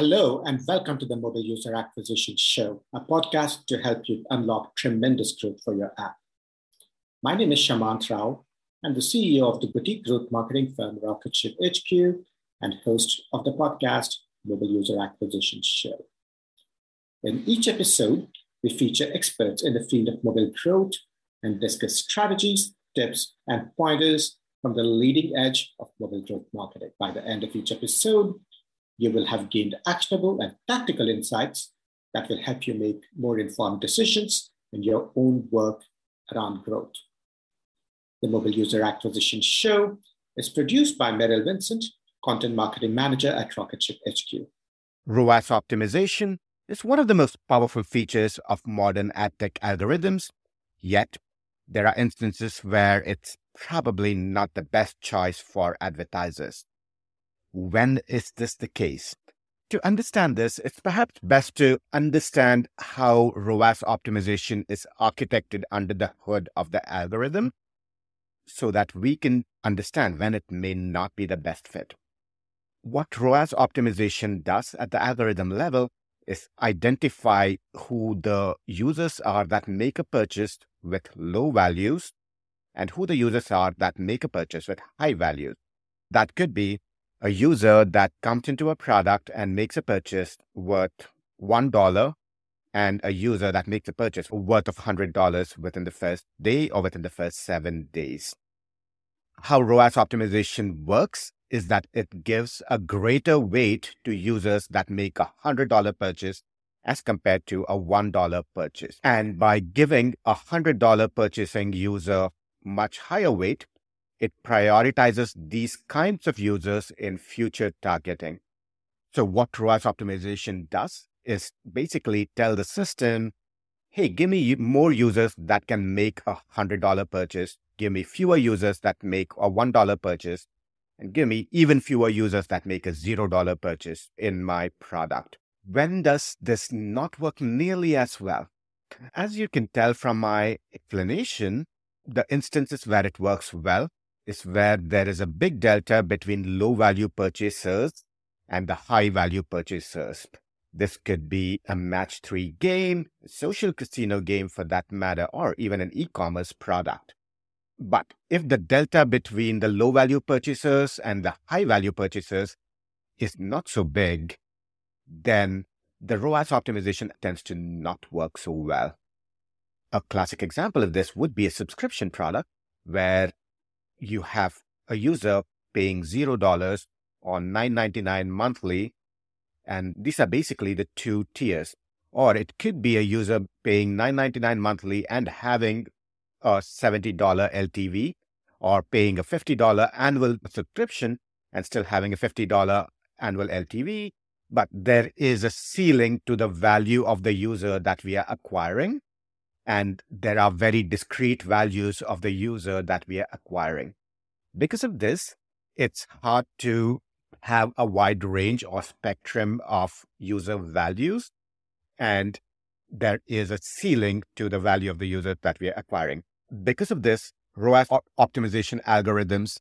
Hello, and welcome to the Mobile User Acquisition Show, a podcast to help you unlock tremendous growth for your app. My name is Shamanth Rao. I'm the CEO of the boutique growth marketing firm Rocketship HQ and host of the podcast Mobile User Acquisition Show. In each episode, we feature experts in the field of mobile growth and discuss strategies, tips, and pointers from the leading edge of mobile growth marketing. By the end of each episode, you will have gained actionable and tactical insights that will help you make more informed decisions in your own work around growth. The Mobile User Acquisition Show is produced by Meryl Vincent, Content Marketing Manager at Rocketship HQ. ROAS optimization is one of the most powerful features of modern ad tech algorithms, yet there are instances where it's probably not the best choice for advertisers. When is this the case? To understand this, it's perhaps best to understand how ROAS optimization is architected under the hood of the algorithm so that we can understand when it may not be the best fit. What ROAS optimization does at the algorithm level is identify who the users are that make a purchase with low values and who the users are that make a purchase with high values. That could be a user that comes into a product and makes a purchase worth $1 and a user that makes a purchase worth of $100 within the first day or within the first seven days. How ROAS optimization works is that it gives a greater weight to users that make a $100 purchase as compared to a $1 purchase. And by giving a $100 purchasing user much higher weight, it prioritizes these kinds of users in future targeting. So what ROAS optimization does is basically tell the system, hey, give me more users that can make a $100 purchase, give me fewer users that make a $1 purchase, and give me even fewer users that make a $0 purchase in my product. When does this not work nearly as well? As you can tell from my explanation, the instances where it works well is where there is a big delta between low value purchasers and the high value purchasers. This could be a match three game, social casino game for that matter, or even an e commerce product. But if the delta between the low value purchasers and the high value purchasers is not so big, then the ROAS optimization tends to not work so well. A classic example of this would be a subscription product where you have a user paying $0 or $9.99 monthly. And these are basically the two tiers. Or it could be a user paying $9.99 monthly and having a $70 LTV, or paying a $50 annual subscription and still having a $50 annual LTV. But there is a ceiling to the value of the user that we are acquiring and there are very discrete values of the user that we are acquiring. Because of this, it's hard to have a wide range or spectrum of user values, and there is a ceiling to the value of the user that we are acquiring. Because of this, ROAS optimization algorithms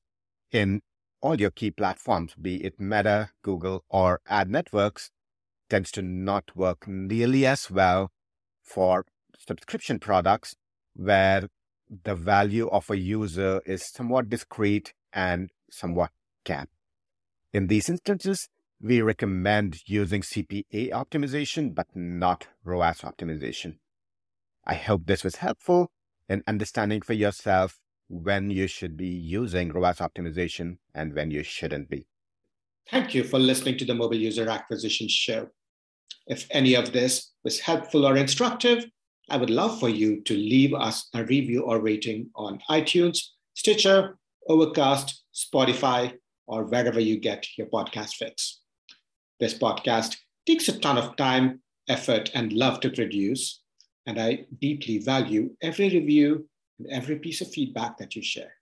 in all your key platforms, be it Meta, Google, or ad networks, tends to not work nearly as well for subscription products where the value of a user is somewhat discrete and somewhat capped. In these instances, we recommend using CPA optimization, but not ROAS optimization. I hope this was helpful in understanding for yourself when you should be using ROAS optimization and when you shouldn't be. Thank you for listening to the Mobile User Acquisition Show. If any of this was helpful or instructive, I would love for you to leave us a review or rating on iTunes, Stitcher, Overcast, Spotify, or wherever you get your podcast fix. This podcast takes a ton of time, effort, and love to produce, and I deeply value every review and every piece of feedback that you share.